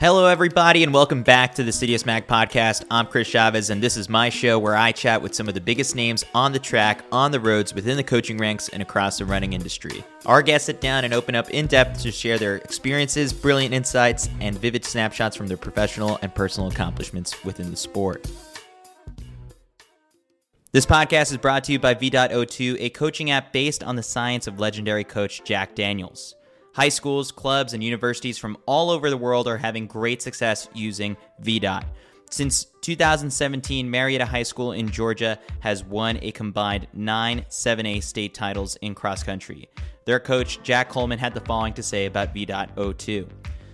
Hello, everybody, and welcome back to the Citius Mag podcast. I'm Chris Chavez, and this is my show where I chat with some of the biggest names on the track, on the roads, within the coaching ranks, and across the running industry. Our guests sit down and open up in depth to share their experiences, brilliant insights, and vivid snapshots from their professional and personal accomplishments within the sport. This podcast is brought to you by V.O2, a coaching app based on the science of legendary coach Jack Daniels. High schools, clubs, and universities from all over the world are having great success using VDOT. Since 2017, Marietta High School in Georgia has won a combined nine 7A state titles in cross country. Their coach, Jack Coleman, had the following to say about V.O2.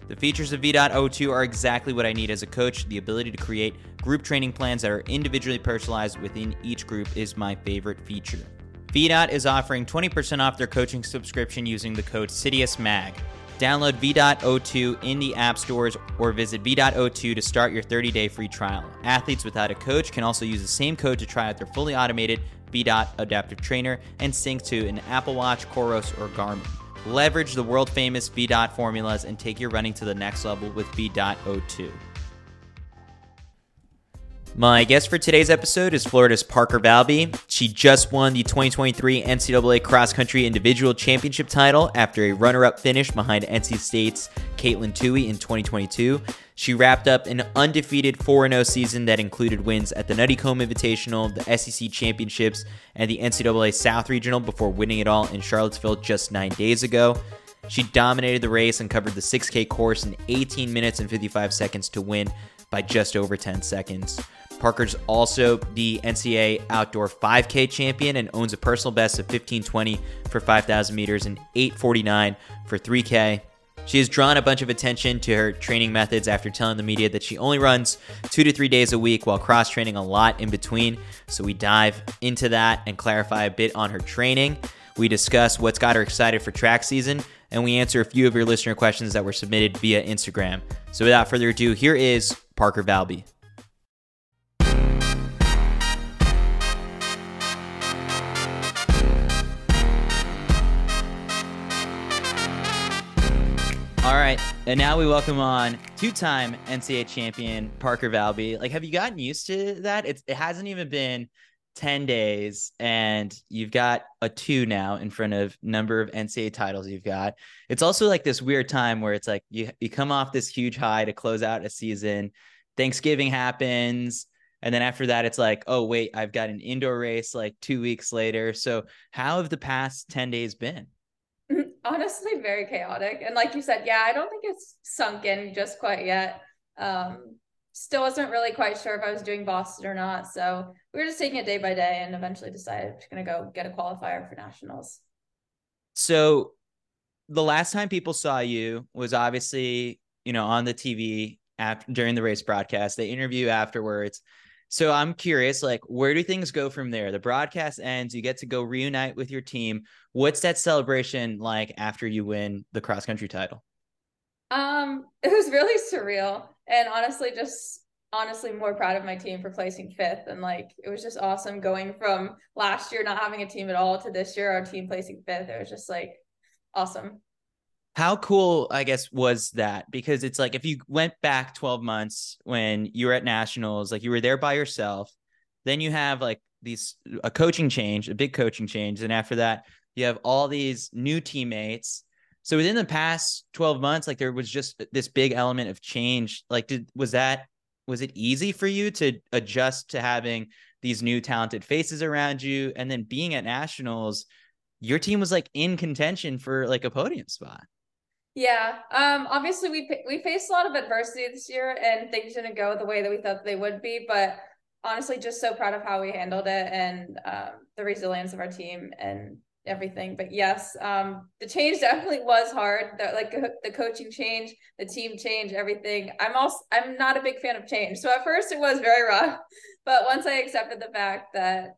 The features of V.O2 are exactly what I need as a coach. The ability to create group training plans that are individually personalized within each group is my favorite feature. VDOT is offering 20% off their coaching subscription using the code CITIUSMAG. Download V.O2 in the app stores or visit V.O2 to start your 30 day free trial. Athletes without a coach can also use the same code to try out their fully automated VDOT adaptive trainer and sync to an Apple Watch, Coros, or Garmin. Leverage the world famous VDOT formulas and take your running to the next level with V.O2. My guest for today's episode is Florida's Parker Valby. She just won the 2023 NCAA Cross Country Individual Championship title after a runner up finish behind NC State's Katelyn Tuohy in 2022. She wrapped up an undefeated 4 0 season that included wins at the Nuttycombe Invitational, the SEC Championships, and the NCAA South Regional before winning it all in Charlottesville just nine days ago. She dominated the race and covered the 6K course in 18 minutes and 55 seconds to win by just over 10 seconds. Parker's also the NCAA Outdoor 5K champion and owns a personal best of 1520 for 5,000 meters and 849 for 3K. She has drawn a bunch of attention to her training methods after telling the media that she only runs two to three days a week while cross training a lot in between. So we dive into that and clarify a bit on her training. We discuss what's got her excited for track season, and we answer a few of your listener questions that were submitted via Instagram. So without further ado, here is Parker Valby. All right, and now we welcome on two-time NCAA champion Parker Valby. Like, have you gotten used to that? It's, it hasn't even been ten days, and you've got a two now in front of number of NCAA titles you've got. It's also like this weird time where it's like you you come off this huge high to close out a season. Thanksgiving happens, and then after that, it's like, oh wait, I've got an indoor race like two weeks later. So, how have the past ten days been? Honestly very chaotic. And like you said, yeah, I don't think it's sunk in just quite yet. Um, still wasn't really quite sure if I was doing Boston or not. So we were just taking it day by day and eventually decided we're going to go get a qualifier for nationals. So the last time people saw you was obviously, you know, on the TV after during the race broadcast. They interview afterwards. So I'm curious, like, where do things go from there? The broadcast ends, you get to go reunite with your team. What's that celebration like after you win the cross country title? Um, it was really surreal and honestly, just honestly more proud of my team for placing fifth. And like, it was just awesome going from last year not having a team at all to this year, our team placing fifth. It was just like awesome how cool i guess was that? Because it's like if you went back 12 months when you were at nationals like you were there by yourself then you have like these a coaching change a big coaching change and after that you have all these new teammates. So within the past 12 months like there was just this big element of change. Like did was that was it easy for you to adjust to having these new talented faces around you? And then being at nationals your team was like in contention for like a podium spot yeah. Um. Obviously, we we faced a lot of adversity this year, and things didn't go the way that we thought they would be. But honestly, just so proud of how we handled it and um, the resilience of our team and everything. But yes, um, the change definitely was hard. The, like the coaching change, the team change, everything. I'm also I'm not a big fan of change. So at first it was very rough, but once I accepted the fact that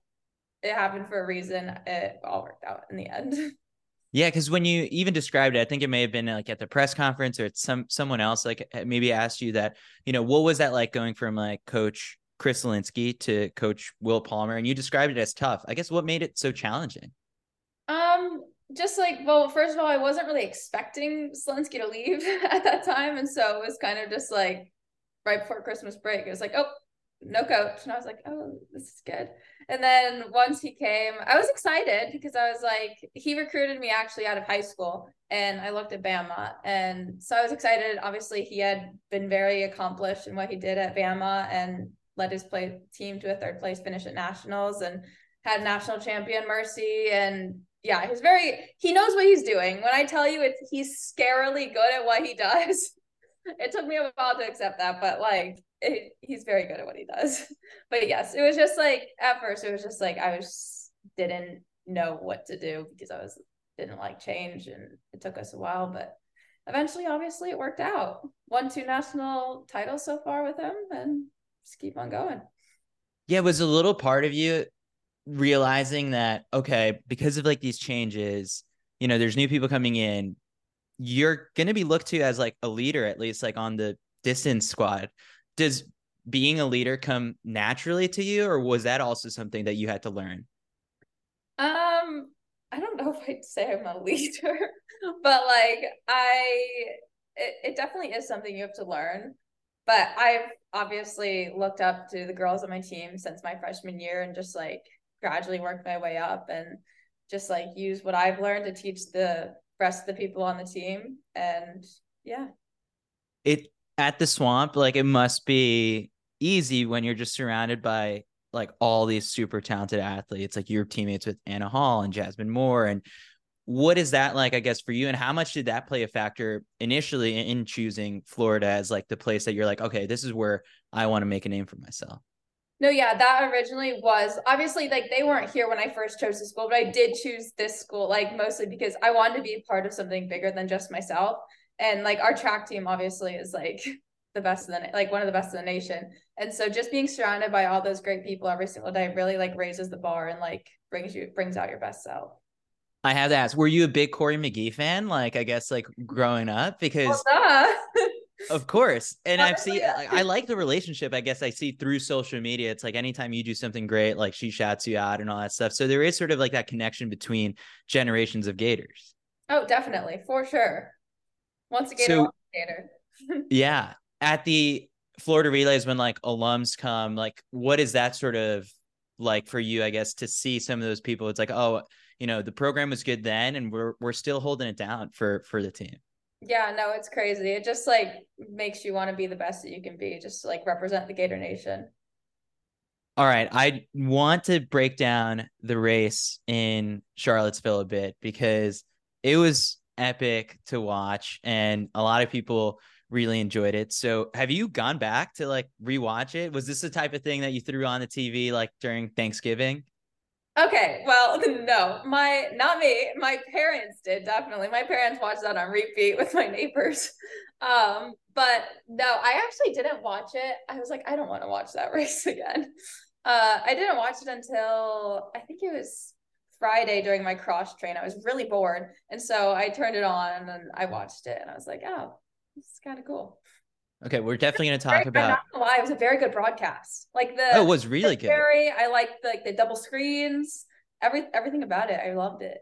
it happened for a reason, it all worked out in the end. Yeah, because when you even described it, I think it may have been like at the press conference or it's some someone else like maybe asked you that, you know, what was that like going from like coach Chris Solinsky to coach Will Palmer? And you described it as tough. I guess what made it so challenging? Um, just like, well, first of all, I wasn't really expecting Solinsky to leave at that time. And so it was kind of just like right before Christmas break, it was like, oh, no coach. And I was like, oh, this is good. And then once he came, I was excited because I was like, he recruited me actually out of high school and I looked at Bama. And so I was excited. Obviously, he had been very accomplished in what he did at Bama and led his play team to a third place finish at nationals and had national champion Mercy. And yeah, he's very, he knows what he's doing. When I tell you it's, he's scarily good at what he does. it took me a while to accept that, but like he's very good at what he does. But yes, it was just like at first it was just like I was didn't know what to do because I was didn't like change and it took us a while, but eventually obviously it worked out. Won two national titles so far with him and just keep on going. Yeah, was a little part of you realizing that okay, because of like these changes, you know, there's new people coming in, you're going to be looked to as like a leader at least like on the distance squad does being a leader come naturally to you or was that also something that you had to learn? Um i don't know if i'd say i'm a leader but like i it, it definitely is something you have to learn. But i've obviously looked up to the girls on my team since my freshman year and just like gradually worked my way up and just like use what i've learned to teach the rest of the people on the team. And yeah. It at the swamp, like it must be easy when you're just surrounded by like all these super talented athletes, like your teammates with Anna Hall and Jasmine Moore. And what is that like, I guess, for you? And how much did that play a factor initially in choosing Florida as like the place that you're like, okay, this is where I want to make a name for myself? No, yeah, that originally was obviously like they weren't here when I first chose the school, but I did choose this school like mostly because I wanted to be part of something bigger than just myself and like our track team obviously is like the best in the like one of the best in the nation and so just being surrounded by all those great people every single day really like raises the bar and like brings you brings out your best self I have to ask, were you a big Cory McGee fan? Like, I guess, like growing up, because oh, well, of course, and I've seen, I like the relationship. I guess I see through social media. It's like anytime you do something great, like she shouts you out and all that stuff. So there is sort of like that connection between generations of Gators. Oh, definitely, for sure. Once again, so, yeah, at the Florida relays when like alums come, like what is that sort of like for you? I guess to see some of those people, it's like, oh, you know, the program was good then, and we're we're still holding it down for for the team. Yeah, no, it's crazy. It just like makes you want to be the best that you can be, just like represent the Gator Nation. All right, I want to break down the race in Charlottesville a bit because it was epic to watch and a lot of people really enjoyed it. So have you gone back to like rewatch it? Was this the type of thing that you threw on the TV like during Thanksgiving? Okay, well, no, my not me. My parents did definitely. My parents watched that on repeat with my neighbors. Um, but no, I actually didn't watch it. I was like, I don't want to watch that race again. Uh, I didn't watch it until I think it was Friday during my cross train. I was really bored. And so I turned it on and I watched it and I was like, oh, this is kind of cool. Okay, we're definitely going to talk about. I'm lie, it was a very good broadcast. Like the oh, it was really good. Very, I liked the, like the double screens, every everything about it. I loved it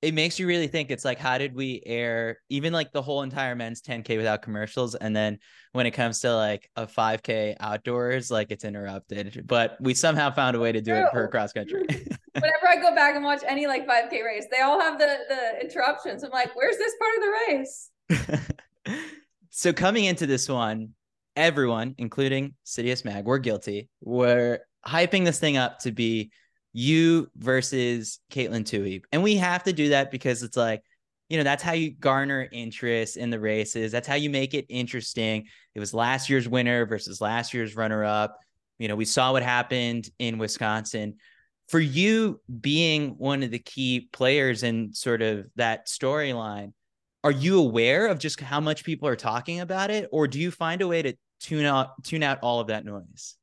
it makes you really think it's like how did we air even like the whole entire men's 10k without commercials? And then when it comes to like a 5k outdoors like it's interrupted but we somehow found a way to do True. it for cross country whenever i go back and watch any like 5k race they all have the the interruptions. I'm like where's this part of the race? So coming into this one everyone including Citius Mag we're guilty. We're hyping this thing up to be you versus Katelyn Tuohy. And we have to do that because it's like, you know, that's how you garner interest in the races. That's how you make it interesting. It was last year's winner versus last year's runner up. You know, we saw what happened in Wisconsin. For you being one of the key players in sort of that storyline, are you aware of just how much people are talking about it? Or do you find a way to tune out tune out all of that noise?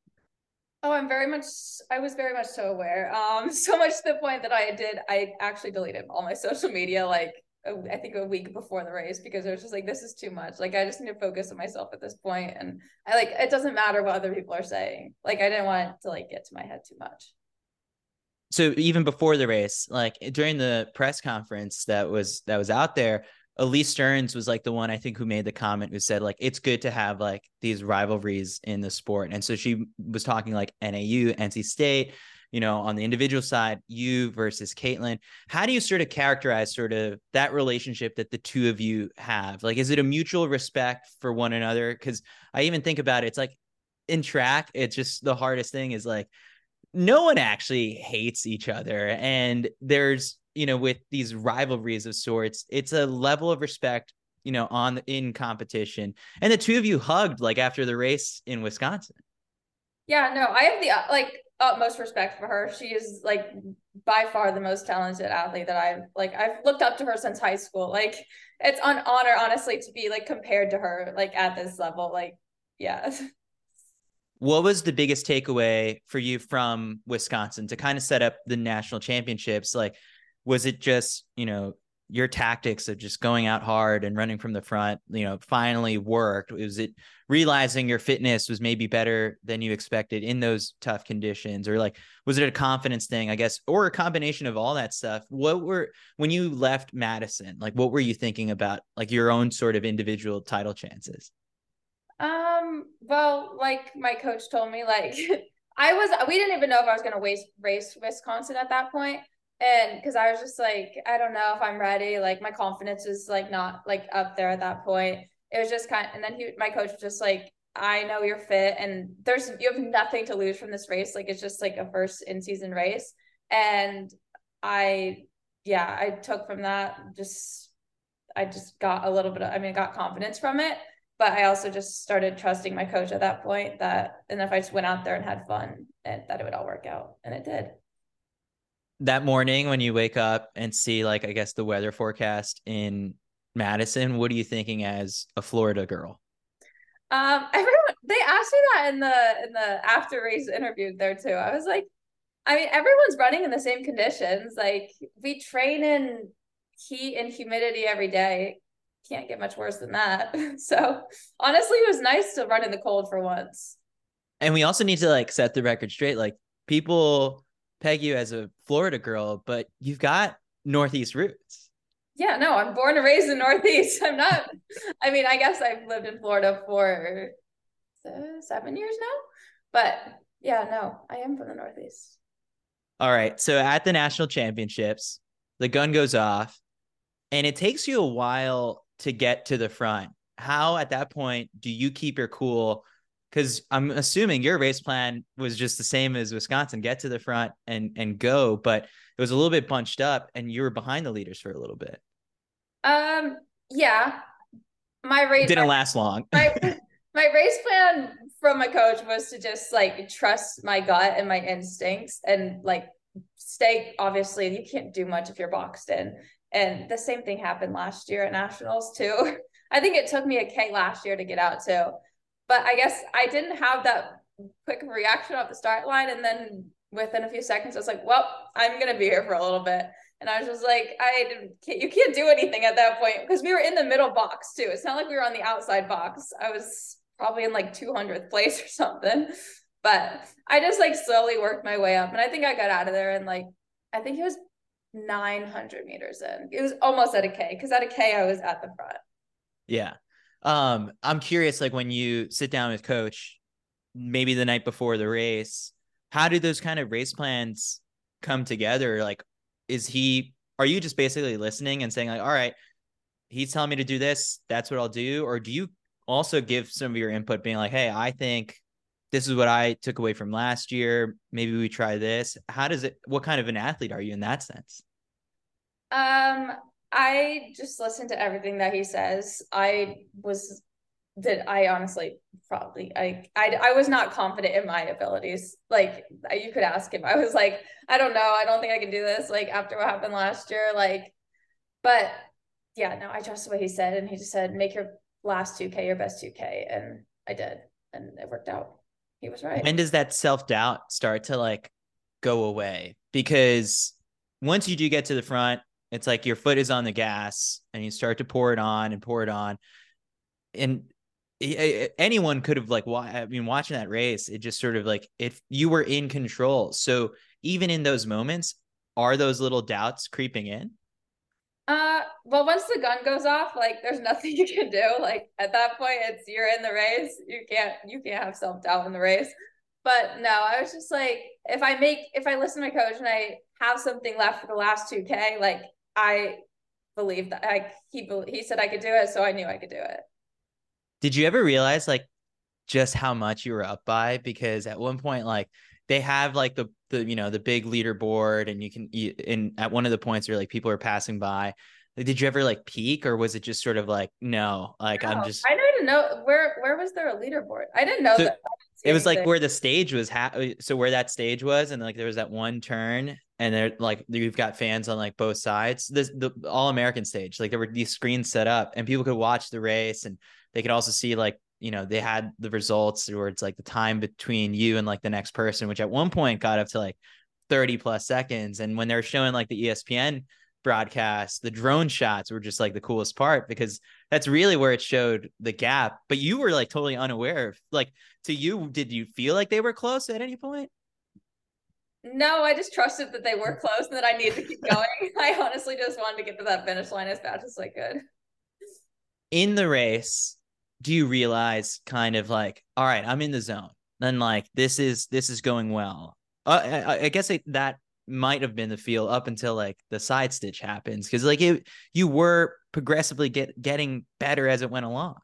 Oh, I'm very much, I was very much so aware. Um, so much to the point that I did, I actually deleted all my social media like I think a week before the race because I was just like this is too much. Like I just need to focus on myself at this point, and I like it doesn't matter what other people are saying. Like I didn't want to like get to my head too much. so even before the race, like during the press conference that was that was out there, Elise Stearns was like the one I think who made the comment who said like it's good to have like these rivalries in the sport. And so she was talking like NAU, NC State, you know, on the individual side, you versus Katelyn. How do you sort of characterize sort of that relationship that the two of you have? Like, is it a mutual respect for one another? Because I even think about it, it's like in track, it's just the hardest thing is like no one actually hates each other. And there's you know, with these rivalries of sorts, it's a level of respect, you know, on in competition. And the two of you hugged like after the race in Wisconsin. Yeah, no, I have the uh, like utmost respect for her. She is like by far the most talented athlete that I've like I've looked up to her since high school. Like it's an honor honestly to be like compared to her like at this level. Like yeah. What was the biggest takeaway for you from Wisconsin to kind of set up the national championships? Like was it just you know your tactics of just going out hard and running from the front you know finally worked? Was it realizing your fitness was maybe better than you expected in those tough conditions? Or like was it a confidence thing i guess or a combination of all that stuff? What were when you left madison like what were you thinking about like your own sort of individual title chances? Um well like my coach told me like i was we didn't even know if i was going to race wisconsin at that point and because I was just like, I don't know if I'm ready. Like my confidence is like not like up there at that point. It was just kind of, and then he, my coach was just like, I know you're fit and there's, you have nothing to lose from this race. Like it's just like a first in season race. And I, yeah, I took from that just, I just got a little bit of, I mean, I got confidence from it, but I also just started trusting my coach at that point that, and if I just went out there and had fun and that it would all work out and it did that morning when you wake up and see like I guess the weather forecast in Madison, what are you thinking as a Florida girl? Um, everyone they asked me that in the in the after race interview there too. I was like, I mean, everyone's running in the same conditions. Like we train in heat and humidity every day. Can't get much worse than that. So honestly, it was nice to run in the cold for once. And we also need to like set the record straight. Like people peg you as a Florida girl, but you've got Northeast roots. Yeah, no, I'm born and raised in Northeast. I'm not, I mean, I guess I've lived in Florida for seven years now, but yeah, no, I am from the Northeast. All right. So at the national championships, the gun goes off and it takes you a while to get to the front. How at that point do you keep your cool because I'm assuming your race plan was just the same as Wisconsin, get to the front and and go, but it was a little bit bunched up and you were behind the leaders for a little bit. Um yeah. My race didn't my, last long. my my race plan from my coach was to just like trust my gut and my instincts and like stay obviously you can't do much if you're boxed in. And the same thing happened last year at nationals too. I think it took me a K last year to get out too but I guess I didn't have that quick reaction off the start line. And then within a few seconds, I was like, well, I'm going to be here for a little bit. And I was just like, I didn't, you can't do anything at that point because we were in the middle box too. It's not like we were on the outside box. I was probably in like 200th place or something. But I just like slowly worked my way up. And I think I got out of there and like, I think it was 900 meters in. It was almost at a K because at a K, I was at the front. Yeah. Um, I'm curious, like when you sit down with coach, maybe the night before the race, how do those kind of race plans come together? Like, is he, are you just basically listening and saying, like, all right, he's telling me to do this, that's what I'll do? Or do you also give some of your input being like, hey, I think this is what I took away from last year. Maybe we try this. How does it, what kind of an athlete are you in that sense? Um, I just listen to everything that he says. I was that I honestly probably I, I I was not confident in my abilities. Like you could ask him. I was like, I don't know. I don't think I can do this. Like after what happened last year, like, but yeah, no, I trusted what he said, and he just said, make your last two k your best two k, and I did, and it worked out. He was right. When does that self doubt start to like go away? Because once you do get to the front it's like your foot is on the gas and you start to pour it on and pour it on. And anyone could have like, I mean, watching that race, it just sort of like if you were in control. So even in those moments, are those little doubts creeping in? Uh, well, once the gun goes off, like there's nothing you can do. Like at that point, it's you're in the race. You can't you can't have self doubt in the race. But no, I was just like, if I make if I listen to my coach and I have something left for the last two k, like I believe that I he he said I could do it, so I knew I could do it. Did you ever realize like just how much you were up by? Because at one point, like they have like the the you know the big leaderboard, and you can you, and at one of the points where like people are passing by. Like, did you ever like peak, or was it just sort of like no, like no, I'm just I didn't know where where was there a leaderboard? I didn't know so that. It was like where the stage was ha- so where that stage was, and like there was that one turn, and they're like you've got fans on like both sides. This the all American stage, like there were these screens set up, and people could watch the race, and they could also see like you know they had the results where it's like the time between you and like the next person which at one point got up to like 30 plus seconds. And when they're showing like the espn broadcast the drone shots were just like the coolest part because that's really where it showed the gap. But you were like totally unaware of like to you did you feel like they were close at any point no, I just trusted that they were close and that I needed to keep going. I honestly just wanted to get to that finish line as fast as I could. In the race, do you realize kind of like all right i'm in the zone then like this is this is going well uh, I, I, guess it, that might have been the feel up until like the side stitch happens because like it you were progressively get getting better as it went along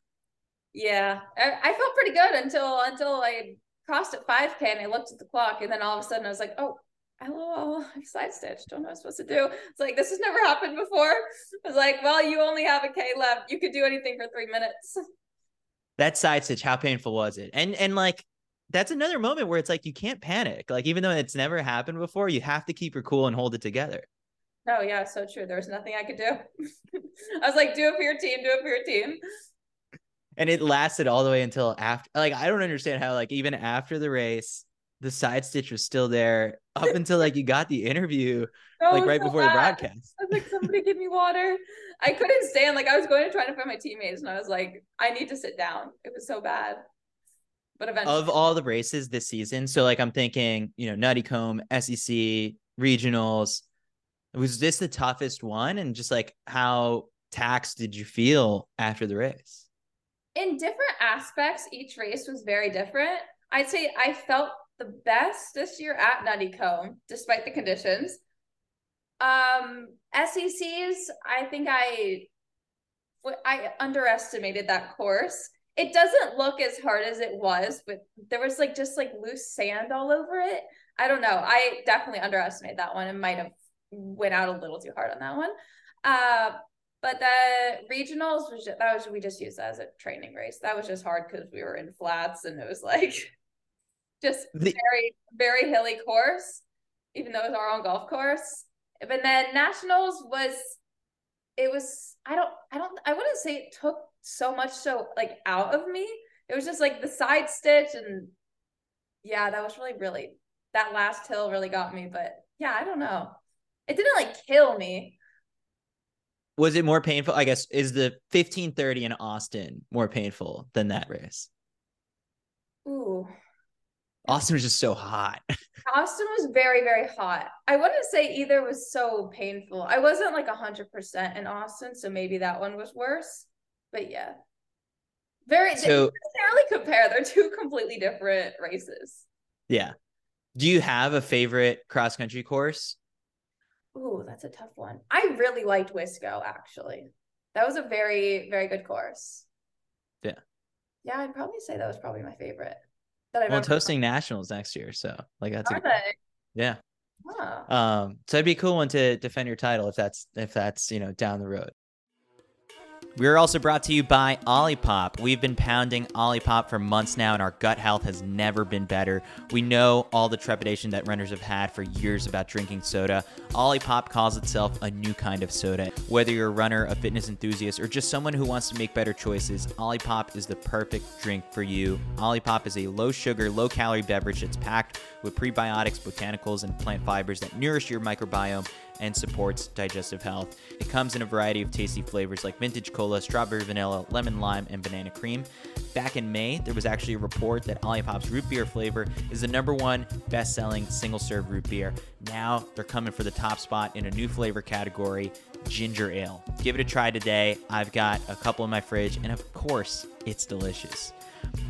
yeah I, I felt pretty good until until i crossed at 5k and i looked at the clock and then all of a sudden i was like oh hello, I'm side stitched. Don't know what I'm supposed to do. It's like, this has never happened before. I was like, well, you only have a K left. You could do anything for three minutes that side stitch, how painful was it? And and like that's another moment where it's like you can't panic. Like even though it's never happened before, you have to keep your cool and hold it together. Oh yeah, so true. There was nothing I could do. I was like, do it for your team, do it for your team. And it lasted all the way until after like I don't understand how like even after the race, the side stitch was still there up until like you got the interview like right so before bad. the broadcast. I was like, somebody give me water. I couldn't stand like I was going to try to find my teammates and I was like, I need to sit down. It was so bad. But eventually of all the races this season, so like I'm thinking, you know, Nuttycombe, SEC, regionals. Was this the toughest one? And just like how taxed did you feel after the race? In different aspects, each race was very different. I'd say I felt the best this year at Nuttycombe, despite the conditions. Um, SECs, I think I I underestimated that course. It doesn't look as hard as it was, but there was like just like loose sand all over it. I don't know. I definitely underestimated that one and might have went out a little too hard on that one. Uh, but the regionals was just, that was we just used that as a training race. That was just hard because we were in flats and it was like just the- very very hilly course, even though it was our own golf course. But then nationals was it was I don't I don't I wouldn't say it took so much so like out of me. It was just like the side stitch and yeah, that was really really that last hill really got me. But yeah, I don't know. It didn't like kill me. Was it more painful? I guess is the 1530 in Austin more painful than that race? Ooh, Austin was just so hot. Austin was very, very hot. I wouldn't say either was so painful. I wasn't like 100% in Austin, so maybe that one was worse. But yeah. Very, so, necessarily compare. They're two completely different races. Yeah. Do you have a favorite cross country course? Ooh, that's a tough one. I really liked Wisco, actually. That was a very, very good course. Yeah. Yeah, I'd probably say that was probably my favorite that I well, it's hosting nationals next year, so like that's Are a, they? yeah. Huh. Um, so it'd be a cool one to defend your title if that's if that's you know down the road. We're also brought to you by Olipop. We've been pounding Olipop for months now, and our gut health has never been better. We know all the trepidation that runners have had for years about drinking soda. Olipop calls itself a new kind of soda. Whether you're a runner, a fitness enthusiast, or just someone who wants to make better choices, Olipop is the perfect drink for you. Olipop is a low sugar, low calorie beverage that's packed with prebiotics, botanicals, and plant fibers that nourish your microbiome and supports digestive health. It comes in a variety of tasty flavors like vintage cola, strawberry vanilla, lemon lime, and banana cream. Back in May, there was actually a report that Olipop's root beer flavor is the number one best selling single serve root beer. Now they're coming for the top spot in a new flavor category ginger ale. Give it a try today. I've got a couple in my fridge, and of course, it's delicious.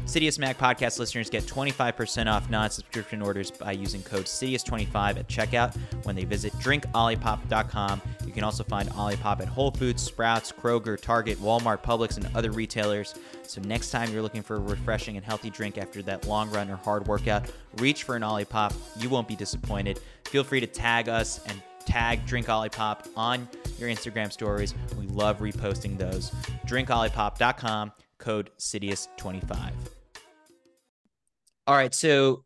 Citius Mag podcast listeners get 25% off non subscription orders by using code Citius25 at checkout when they visit drinkolipop.com. You can also find Olipop at Whole Foods, Sprouts, Kroger, Target, Walmart, Publix, and other retailers. So next time you're looking for a refreshing and healthy drink after that long run or hard workout, reach for an Olipop. You won't be disappointed. Feel free to tag us and tag Drink Olipop on your Instagram stories. We love reposting those. DrinkOlipop.com, code Citius25. All right, so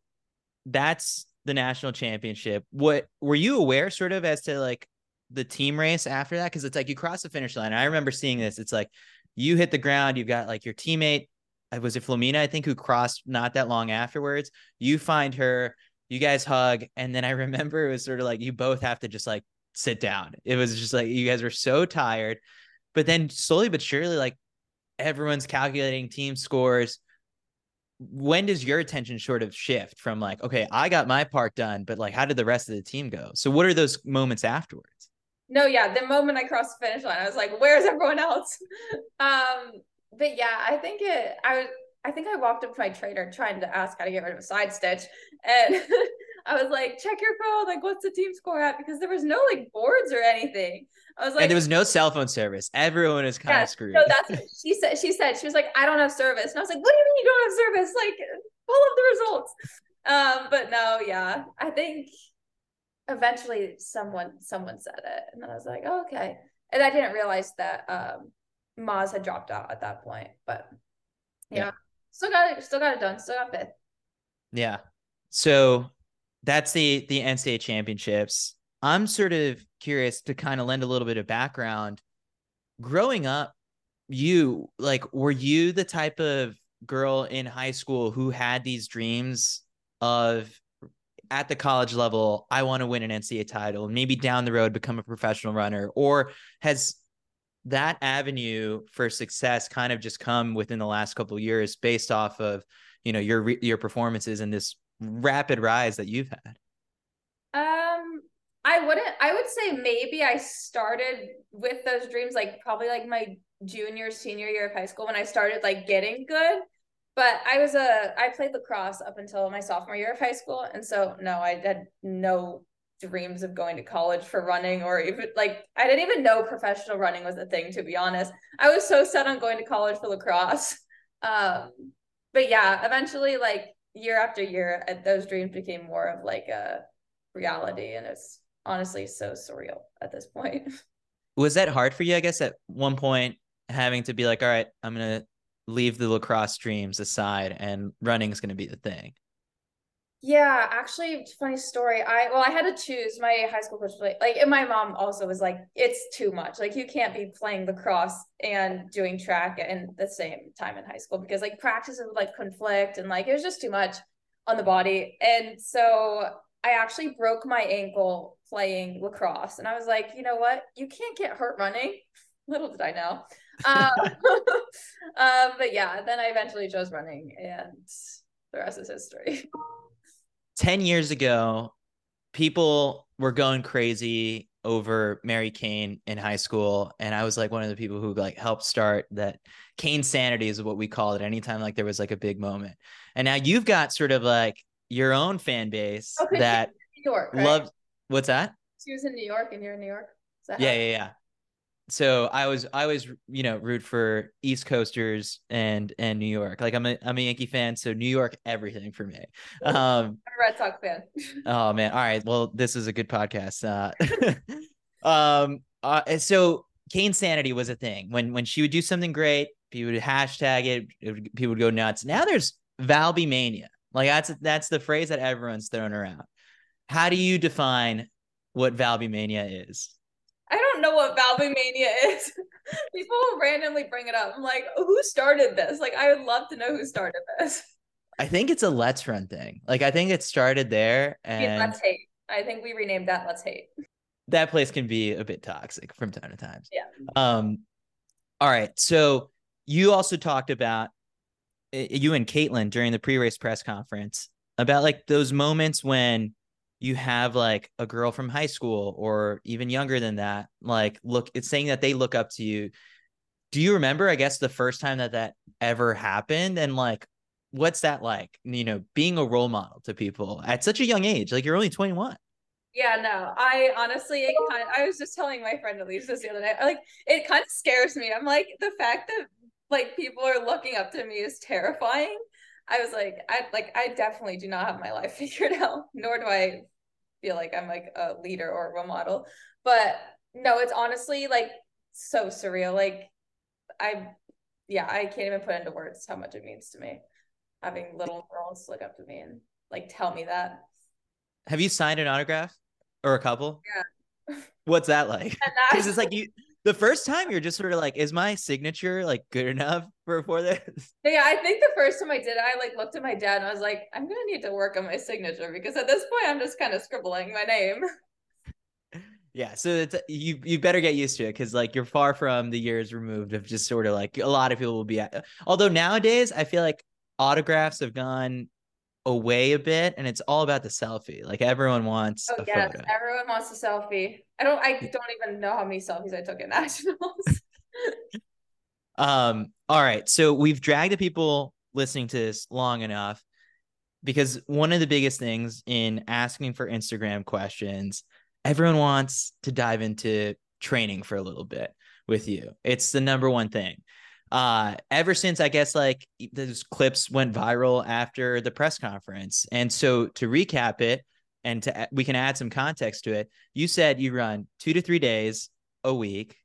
that's the national championship. What were you aware, sort of, as to like the team race after that? Because it's like you cross the finish line. I remember seeing this. It's like you hit the ground, you've got like your teammate. uh, Was it Flomena? I think who crossed not that long afterwards. You find her, you guys hug, and then I remember it was sort of like you both have to just like sit down. It was just like you guys were so tired, but then slowly but surely, like everyone's calculating team scores. When does your attention sort of shift from like, okay, I got my part done, but like, how did the rest of the team go? So, what are those moments afterwards? No, yeah, the moment I crossed the finish line, I was like, "Where's everyone else?" um, but yeah, I think it. I was. I think I walked up to my trainer trying to ask how to get rid of a side stitch, and I was like, "Check your phone. Like, what's the team score at?" Because there was no like boards or anything. I was like, and there was no cell phone service. Everyone is kind yeah, of screwed. No, that's what she said. She said she was like, "I don't have service," and I was like, "What do you mean you don't have service? Like, pull up the results." Um, but no, yeah, I think eventually someone someone said it, and then I was like, oh, "Okay," and I didn't realize that um, Maz had dropped out at that point. But yeah, Yeah. still got it. Still got it done. Still got fifth. Yeah. So that's the the NCAA championships. I'm sort of curious to kind of lend a little bit of background. Growing up, you like were you the type of girl in high school who had these dreams of at the college level, I want to win an NCAA title, maybe down the road become a professional runner, or has that avenue for success kind of just come within the last couple of years based off of you know your your performances in this rapid rise that you've had Um, I wouldn't. I would say maybe I started with those dreams, like probably like my junior, senior year of high school when I started like getting good. But I was a I played lacrosse up until my sophomore year of high school, and so no, I had no dreams of going to college for running or even like I didn't even know professional running was a thing. To be honest, I was so set on going to college for lacrosse. Um, but yeah, eventually, like year after year, uh, those dreams became more of like a reality, and it's honestly so surreal at this point. was that hard for you i guess at one point having to be like all right i'm gonna leave the lacrosse dreams aside and running is gonna be the thing Yeah, actually, funny story. I well, I had to choose. My high school coach like, and my mom also was like, it's too much. Like, you can't be playing lacrosse and doing track in the same time in high school because like practices would like conflict and like it was just too much on the body. And so I actually broke my ankle playing lacrosse, and I was like, you know what? You can't get hurt running. Little did I know. Um, um, but yeah, then I eventually chose running, and the rest is history. 10 years ago people were going crazy over Mary Cain in high school and i was like one of the people who like helped start that Cainsanity is what we call it anytime like there was like a big moment and now you've got sort of like your own fan base Okay, that New York, right? loves what's that She was in New York, and you're in New York. Yeah yeah yeah so i was i always you know root for east coasters and and new york like i'm a i'm a yankee fan so new york everything for me um I'm a Red Sox fan. Oh man. All right. Well, this is a good podcast. Uh, um, uh, so Cainsanity was a thing when when she would do something great, people would hashtag it, it would, people would go nuts. Now there's Valby mania. Like that's that's the phrase that everyone's throwing around. How do you define what Valby mania is? I don't know what Valbymania is. People will randomly bring it up. I'm like, who started this? Like, I would love to know who started this. I think it's a LetsRun thing. Like I think it started there, and Let's hate. I think we renamed that Let's hate. that place can be a bit toxic from time to time. Yeah. Um. All right. So you also talked about you and Katelyn during the pre-race press conference about like those moments when you have like a girl from high school or even younger than that like look it's saying that they look up to you. Do you remember i guess the first time that that ever happened? And like what's that like you know being a role model to people at such a young age? Like you're only 21 yeah no i honestly kind of, i was just telling my friend elise this the other day like it kind of scares me. I'm like the fact that like people are looking up to me is terrifying. I was like i like i definitely do not have my life figured out nor do i feel like i'm like a leader or a role model. But no it's honestly like so surreal. Like i yeah i can't even put into words how much it means to me having little girls look up to me and like tell me that. Have you signed an autograph or a couple? Yeah. What's that like? Because it's like you the first time you're just sort of like, is my signature like good enough for for this? Yeah, I think the first time I did it, I like looked at my dad and I was like, I'm gonna need to work on my signature because at this point I'm just kind of scribbling my name. Yeah, so it's you you better get used to it because like you're far from the years removed of just sort of like a lot of people will be at. Although nowadays I feel like autographs have gone away a bit and it's all about the selfie. Like everyone wants oh, yes, photo. Everyone wants a selfie. I don't I don't even know how many selfies I took at nationals. um all right. So we've dragged the people listening to this long enough because one of the biggest things in asking for Instagram questions, everyone wants to dive into training for a little bit with you. It's the number one thing uh ever since i guess like those clips went viral after the press conference. And so to recap it and to we can add some context to it you said you run two to three days a week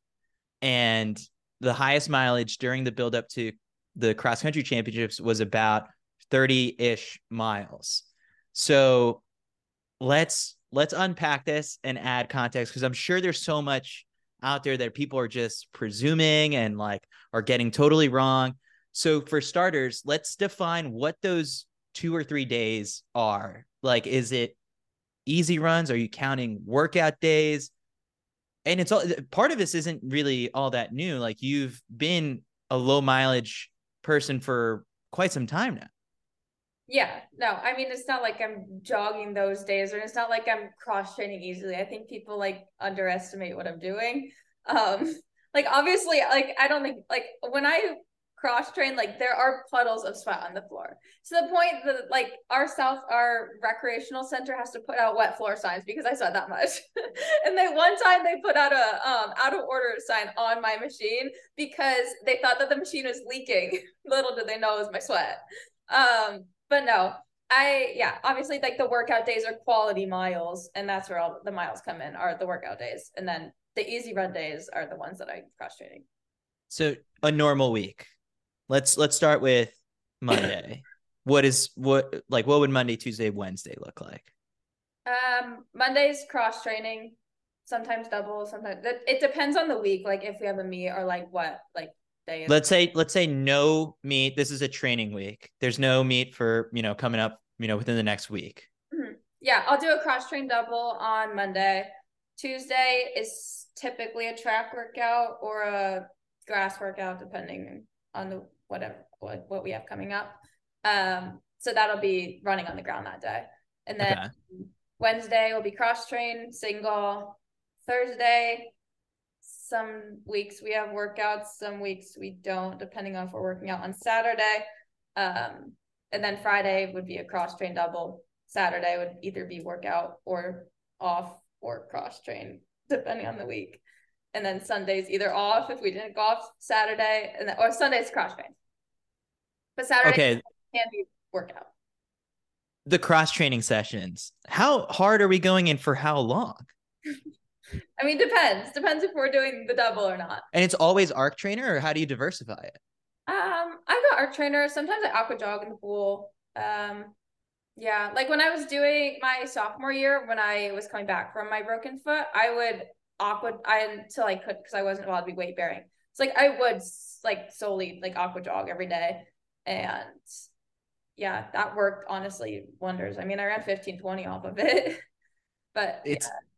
and the highest mileage during the build up to the cross country championships was about 30-ish miles. So let's let's unpack this and add context because i'm sure there's so much out there that people are just presuming and like are getting totally wrong. So for starters, let's define what those two or three days are. Like, is it easy runs? Are you counting workout days? And it's all part of this isn't really all that new. Like you've been a low mileage person for quite some time now. Yeah, no, I mean, it's not like I'm jogging those days, or it's not like I'm cross training easily. I think people like underestimate what I'm doing. Um, like obviously, like I don't think like when I cross train, like there are puddles of sweat on the floor to the point that like our south, our recreational center has to put out wet floor signs because I sweat that much. and they one time they put out a um out of order sign on my machine because they thought that the machine was leaking. Little did they know it was my sweat. Um, but no, I yeah, obviously like the workout days are quality miles, and that's where all the miles come in are the workout days, and then the easy run days are the ones that I cross training. So a normal week. Let's let's start with Monday. what is what like what would Monday, Tuesday, Wednesday look like? Um, Monday's cross training, sometimes double, sometimes it depends on the week. Like if we have a meet or like what like day. Let's say let's say no meet. This is a training week. There's no meet for you know coming up you know within the next week. Mm-hmm. Yeah, I'll do a cross train double on Monday. Tuesday is typically a track workout or a grass workout, depending on the whatever what, what we have coming up. Um, so that'll be running on the ground that day, and then okay. Wednesday will be cross train single. Thursday some weeks we have workouts, some weeks we don't, depending on if we're working out on Saturday. Um, and then Friday would be a cross train double. Saturday would either be workout or off or cross train, depending on the week. And then Sunday's either off if we didn't go off Saturday, and then, or Sunday's cross train. But Saturday okay. can be workout. The cross training sessions. How hard are we going in for how long? I mean, depends. Depends if we're doing the double or not. And it's always arc trainer, or how do you diversify it? Um, I've got arc trainer. Sometimes I aqua jog in the pool. Um, yeah, like when I was doing my sophomore year, when I was coming back from my broken foot, I would aqua I until I could because I wasn't allowed to be weight bearing. It's like I would like solely like aqua jog every day, and yeah, that worked honestly wonders. I mean, I ran fifteen twenty off of it, but it's. Yeah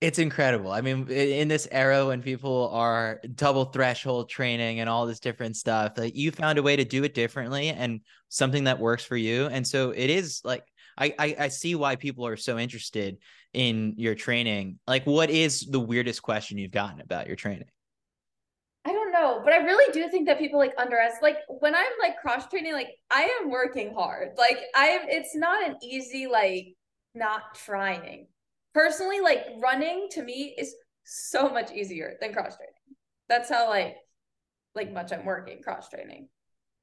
It's incredible. I mean, in this era when people are double threshold training and all this different stuff, like you found a way to do it differently and something that works for you. And so it is like I, I, I see why people are so interested in your training. Like, what is the weirdest question you've gotten about your training? I don't know, but I really do think that people like underestimate. Like when I'm like cross training, like I am working hard. Like I am. it's not an easy like not trying personally like running to me is so much easier than cross training. That's how like like much i'm working cross training.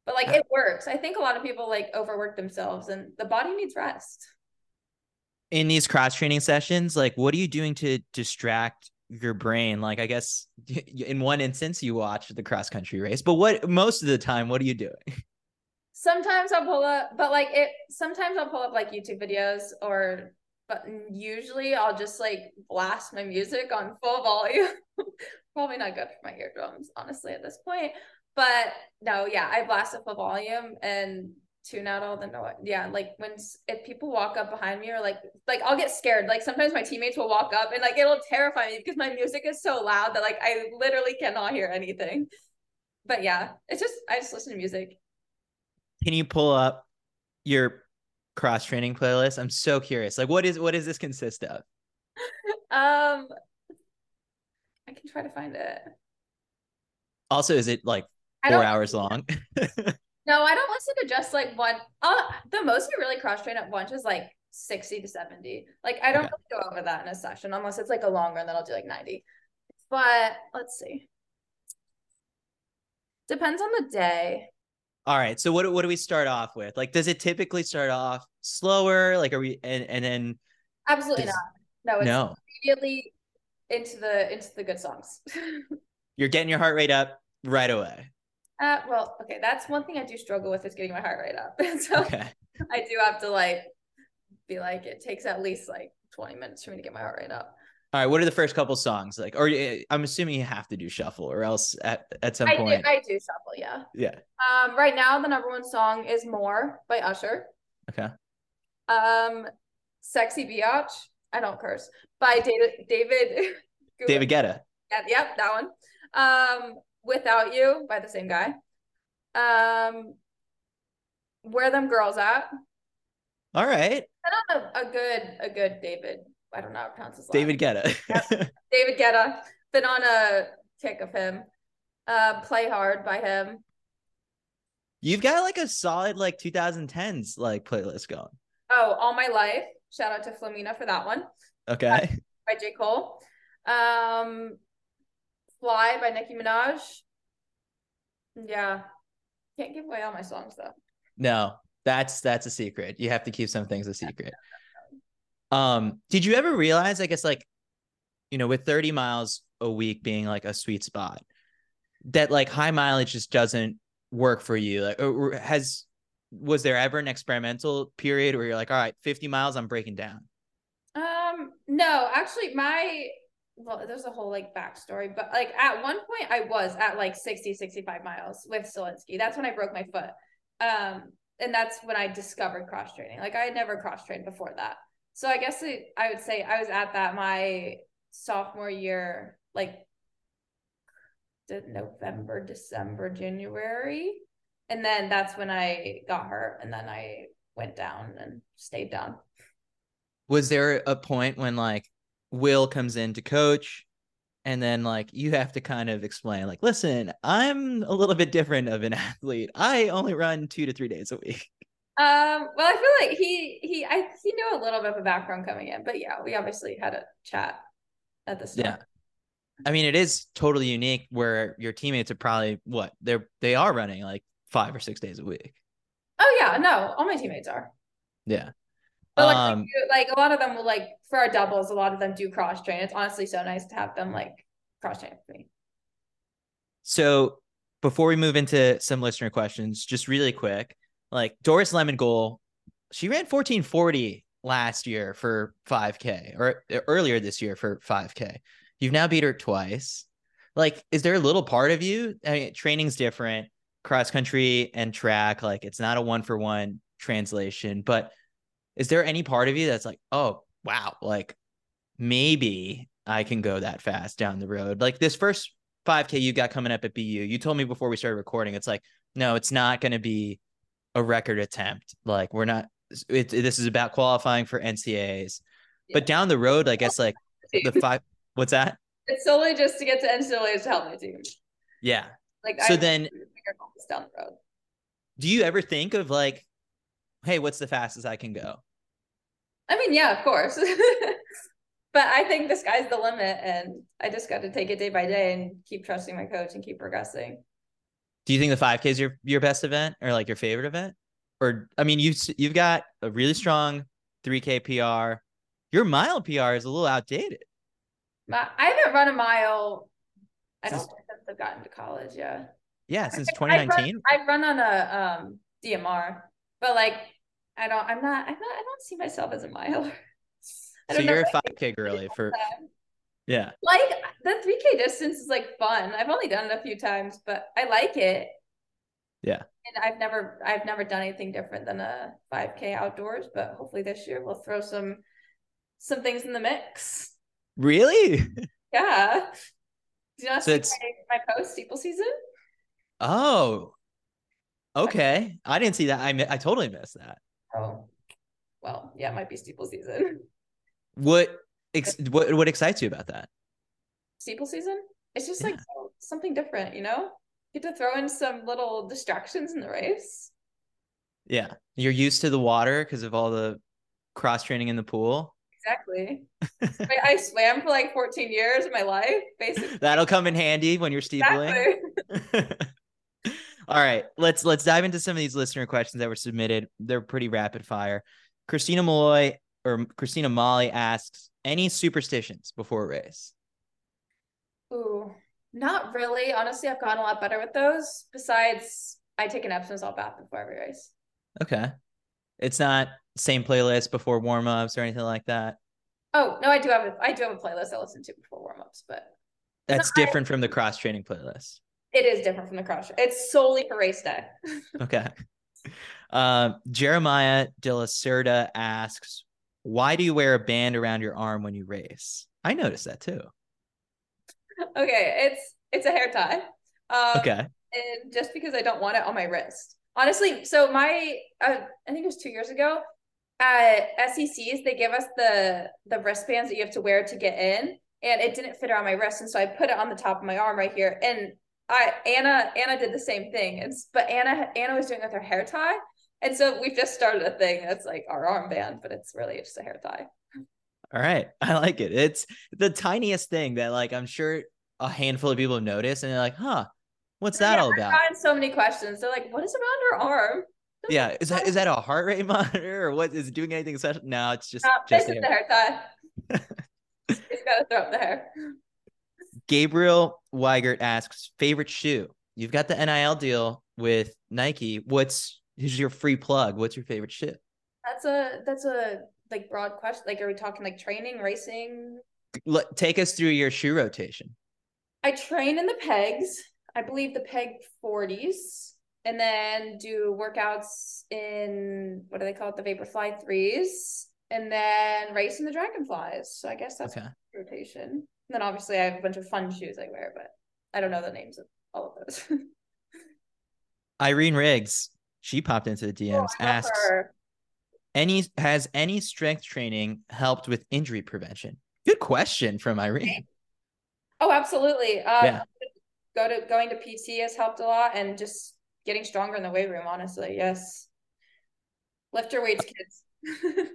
But like it works. I think a lot of people like overwork themselves and the body needs rest. In these cross training sessions like what are you doing to distract your brain? Like i guess in one instance you watch the cross country race but what most of the time what are you doing? Sometimes i'll pull up but like it sometimes i'll pull up like youtube videos or but usually I'll just like blast my music on full volume. Probably not good for my eardrums, honestly, at this point. But no, yeah, I blast at full volume and tune out all the noise. Yeah, like when if people walk up behind me or like like I'll get scared. Like sometimes my teammates will walk up and like it'll terrify me because my music is so loud that like I literally cannot hear anything. But yeah, it's just I just listen to music. Can you pull up your cross training playlist? I'm so curious. Like, what is what does this consist of? Um, I can try to find it. Also, is it like four hours long? no, I don't listen to just like one. Uh, the most we really cross train at once is like 60 to 70. Like, I don't okay. really go over that in a session unless it's like a longer, and then I'll do like 90. But let's see. Depends on the day. All right. So what what do we start off with? Like, does it typically start off slower? Like, are we and and then? Absolutely not. No. It's no. Immediately into the into the good songs. You're getting your heart rate up right away. Uh, well, okay. That's one thing I do struggle with is getting my heart rate up. so okay. I do have to like be like it takes at least like 20 minutes for me to get my heart rate up. All right, what are the first couple songs like? Or eh, I'm assuming you have to do shuffle, or else at at some I point do, I do shuffle. Yeah. Yeah. Um, right now the number one song is "More" by Usher. Okay. Um, "Sexy Biatch." I don't curse by David David David Guetta. Yeah, yep, that one. Um, "Without You" by the same guy. Um, "Where Them Girls At." All right. a, a good a good David I don't know how to pronounce his David Guetta. David Guetta. Been on a kick of him. Uh, Play Hard by him. You've got like a solid like 2010s like playlist going. Oh, All My Life. Shout out to Flomena for that one. Okay. Uh, by J. Cole. Um, Fly by Nicki Minaj. Yeah. Can't give away all my songs though. No, that's that's a secret. You have to keep some things a secret. Um, did you ever realize, I guess, like, you know, with 30 miles a week being like a sweet spot, that like high mileage just doesn't work for you? Like, has was there ever an experimental period where you're like, all right, 50 miles, I'm breaking down? Um, no, actually, my well, there's a whole like backstory, but like at one point I was at like 60, 65 miles with Solinsky. That's when I broke my foot. Um, and that's when I discovered cross training. Like I had never cross trained before that. So I guess it, I would say I was at that my sophomore year, like the November, December, January. And then that's when I got hurt. And then I went down and stayed down. Was there a point when like Will comes in to coach and then like you have to kind of explain like listen i'm a little bit different of an athlete i only run two to three days a week um, well, I feel like he he I he knew a little bit of a background coming in, but yeah, we obviously had a chat at the start. Yeah. I mean, it is totally unique where your teammates are probably what they're they are running like five or six days a week. Oh yeah, no, all my teammates are. Yeah. But like, um, like a lot of them will like for our doubles, a lot of them do cross train. It's honestly so nice to have them like cross train with me. So before we move into some listener questions, just really quick, like Doris Lemngole, she ran 1440 last year for 5K or er, earlier this year for 5K. You've now beat her twice. Like, is there a little part of you? I mean, training's different, cross country and track, like it's not a one for one translation, but is there any part of you that's like, oh, wow, like maybe I can go that fast down the road. Like this first 5K you got coming up at BU, you told me before we started recording, it's like, no, it's not going to be a record attempt. Like we're not, it, this is about qualifying for NCAAs. Yeah. But down the road, I guess like the five, what's that? It's solely just to get to NCAAs to help my team. Yeah. Like so I, then down the road. Do you ever think of like, hey, what's the fastest I can go? I mean, yeah, of course. but I think the sky's the limit, and I just got to take it day by day and keep trusting my coach and keep progressing. Do you think the 5K is your your best event or like your favorite event? Or I mean, you've you've got a really strong 3K PR. Your mile PR is a little outdated. I haven't run a mile. I don't think since I've gotten to college. Yeah. Yeah, since 2019. I run, I run on a um DMR, but like I don't. I'm not. I'm not. I don't see myself as a miler. so you're a 5K girly for. Yeah. Like the 3K distance is like fun. I've only done it a few times, but I like it. Yeah. And I've never I've never done anything different than a 5K outdoors, but hopefully this year we'll throw some some things in the mix. Really? Yeah. Do you not so see my, my post steeple season? Oh. Okay. I didn't see that. I I totally missed that. Oh. Well, yeah, it might be steeple season. What ex- what what excites you about that? Steeple season? It's just yeah. like something different, you know? You get to throw in some little distractions in the race. Yeah. You're used to the water because of all the cross training in the pool. Exactly. I swam for like 14 years of my life, basically. That'll come in handy when you're steepling. Exactly. all right, let's let's dive into some of these listener questions that were submitted. They're pretty rapid fire. Christina Malloy or Christina Molly asks, any superstitions before a race? Ooh, not really. Honestly, I've gotten a lot better with those. Besides, I take an Epsom salt bath before every race. Okay. It's not same playlist before warm ups or anything like that. Oh no, I do have a I do have a playlist I listen to before warm ups, but that's different I, from the cross training playlist. It is different from the cross. It's solely for race day. okay. Um, Jeremiah De La Cerda asks, why do you wear a band around your arm when you race? I noticed that too. Okay, it's it's a hair tie. Um, okay. And just because I don't want it on my wrist. Honestly, so my uh, I think it was two years ago at SECs they give us the the wristbands that you have to wear to get in, and it didn't fit around my wrist, and so I put it on the top of my arm right here. And I Anna Anna did the same thing, and but Anna Anna was doing it with her hair tie, and so we've just started a thing that's like our armband, but it's really just a hair tie. All right. I like it. It's the tiniest thing that like I'm sure a handful of people notice and they're like, huh, what's that yeah, all about? I've so many questions. They're like, what is around her arm? Yeah. Is that is that a heart rate monitor or what is it doing anything special? No, it's just, no, just a hair. the hair tie. He's gotta throw up the hair. Gabriel Weigert asks, favorite shoe. You've got the NIL deal with Nike. What's Here's your free plug. What's your favorite shit? That's a that's a like broad question. Like, are we talking like training, racing? Let, take us through your shoe rotation. I train in the pegs. I believe the peg 40s, and then do workouts in what do they call it? The Vaporfly threes, and then race in the Dragonflies. So I guess that's okay. rotation. And then obviously I have a bunch of fun shoes I wear, but I don't know the names of all of those. Irene Riggs she popped into the DMs, oh, asks her. any has any strength training helped with injury prevention? Good question from Irene. Oh, absolutely. Um, yeah. Go to going to PT has helped a lot, and just getting stronger in the weight room. Honestly, yes. Lift your weights, kids.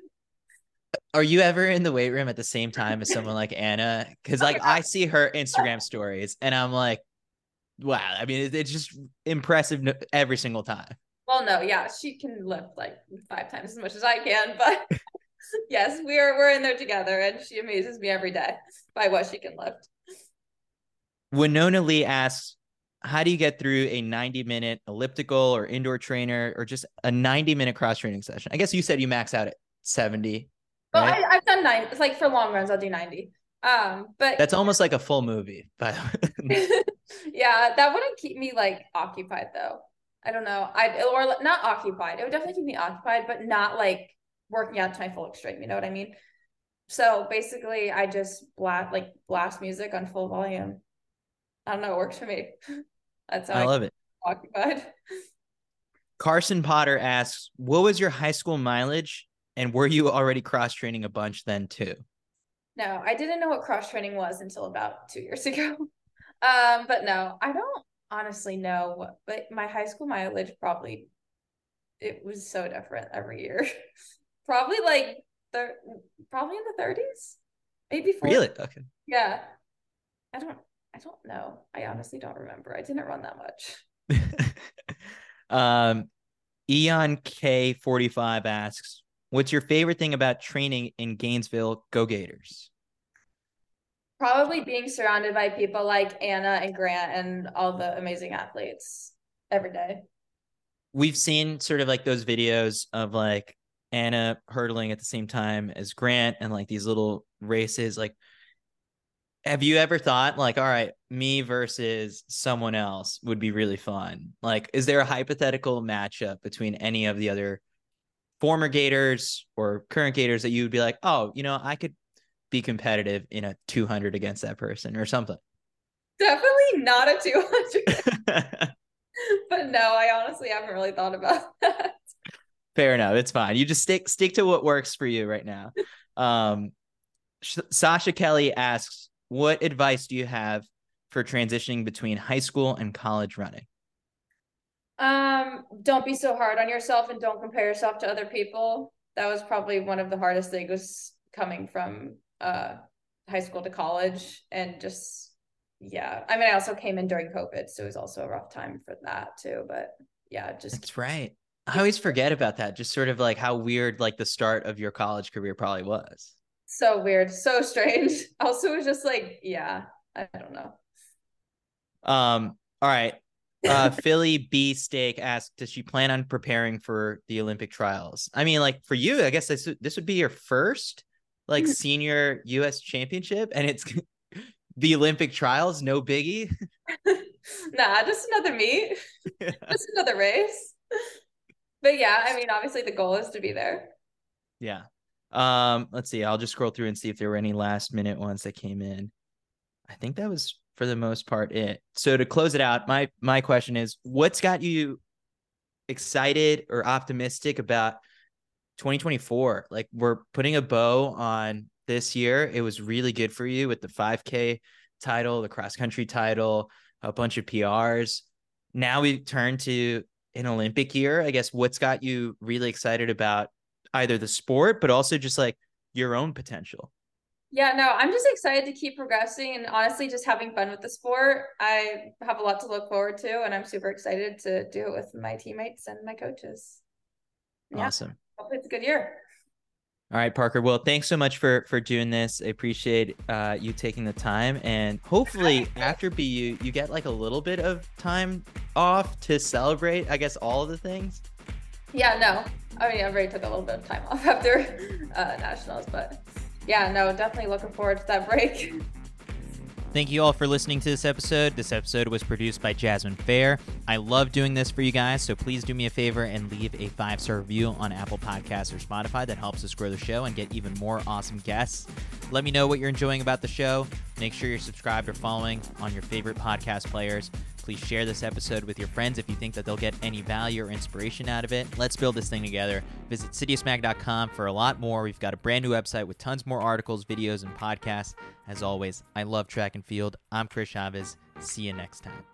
Are you ever in the weight room at the same time as someone like Anna? Because like I see her Instagram stories, and I'm like, wow. I mean, it's just impressive every single time. Well, no, yeah, she can lift like five times as much as I can, but yes, we are we're in there together, and she amazes me every day by what she can lift. Winona Lee asks, "How do you get through a 90 minute elliptical or indoor trainer, or just a 90 minute cross training session?" I guess you said you max out at 70. Well, right? I, have done nine. It's like for long runs, I'll do 90. Um, but that's almost like a full movie. But yeah, that wouldn't keep me like occupied though. I don't know. I or not occupied. It would definitely keep me occupied, but not like working out to my full extreme. You know what I mean? So basically, I just blast like blast music on full volume. I don't know, it works for me. That's how I, I love it. Occupied. Carson Potter asks, "What was your high school mileage, and were you already cross training a bunch then too?" No, I didn't know what cross training was until about two years ago. Um, but no, I don't honestly no. But my high school mileage probably it was so different every year. probably like the probably in the 30s, maybe 40. Really? Okay. Yeah. I don't I don't know. I honestly don't remember. I didn't run that much. um Eon K45 asks, What's your favorite thing about training in Gainesville Go Gators? Probably being surrounded by people like Anna and Grant and all the amazing athletes every day. We've seen sort of like those videos of like Anna hurdling at the same time as Grant and like these little races. Like, have you ever thought like, all right, me versus someone else would be really fun? Like, is there a hypothetical matchup between any of the other former Gators or current Gators that you would be like, oh, you know, I could be competitive in a 200 against that person or something? Definitely not a 200. but no, I honestly haven't really thought about that. Fair enough. It's fine. You just stick stick to what works for you right now. Um, Sasha Kelly asks, "What advice do you have for transitioning between high school and college running?" Um, don't be so hard on yourself and don't compare yourself to other people. That was probably one of the hardest things coming from uh high school to college and just yeah. I mean, I also came in during COVID, so it was also a rough time for that too. But yeah, just that's right. I always forget about that. Just sort of like how weird like the start of your college career probably was. So weird, so strange. Also, it was just like, yeah, I don't know. Um, all right. Uh Philly B Steak asked, does she plan on preparing for the Olympic trials? I mean, like for you, I guess this this would be your first like mm-hmm. senior US championship, and it's the Olympic trials, no biggie. nah, just another meet. just another race but yeah, I mean, obviously the goal is to be there. Yeah. Um, let's see. I'll just scroll through and see if there were any last minute ones that came in. I think that was for the most part it. So to close it out, my my question is what's got you excited or optimistic about 2024? Like we're putting a bow on this year. It was really good for you with the 5K title, the cross country title, a bunch of PRs. Now we turn to an Olympic year, I guess what's got you really excited about either the sport, but also just like your own potential? Yeah, no, I'm just excited to keep progressing and honestly just having fun with the sport. I have a lot to look forward to, and I'm super excited to do it with my teammates and my coaches. Yeah, awesome. Hopefully, it's a good year. All right, Parker. Well, thanks so much for for doing this. I appreciate uh, you taking the time, and hopefully after BU, you get like a little bit of time off to celebrate. I guess all of the things. Yeah, no. I mean, I already took a little bit of time off after uh, nationals, but yeah, no, definitely looking forward to that break. Thank you all for listening to this episode. This episode was produced by Jasmine Fair. I love doing this for you guys, so please do me a favor and leave a five star review on Apple Podcasts or Spotify. That helps us grow the show and get even more awesome guests. Let me know what you're enjoying about the show. Make sure you're subscribed or following on your favorite podcast players. Please share this episode with your friends if you think that they'll get any value or inspiration out of it. Let's build this thing together. Visit citiusmag.com for a lot more. We've got a brand new website with tons more articles, videos, and podcasts. As always, I love track and field. I'm Chris Chavez. See you next time.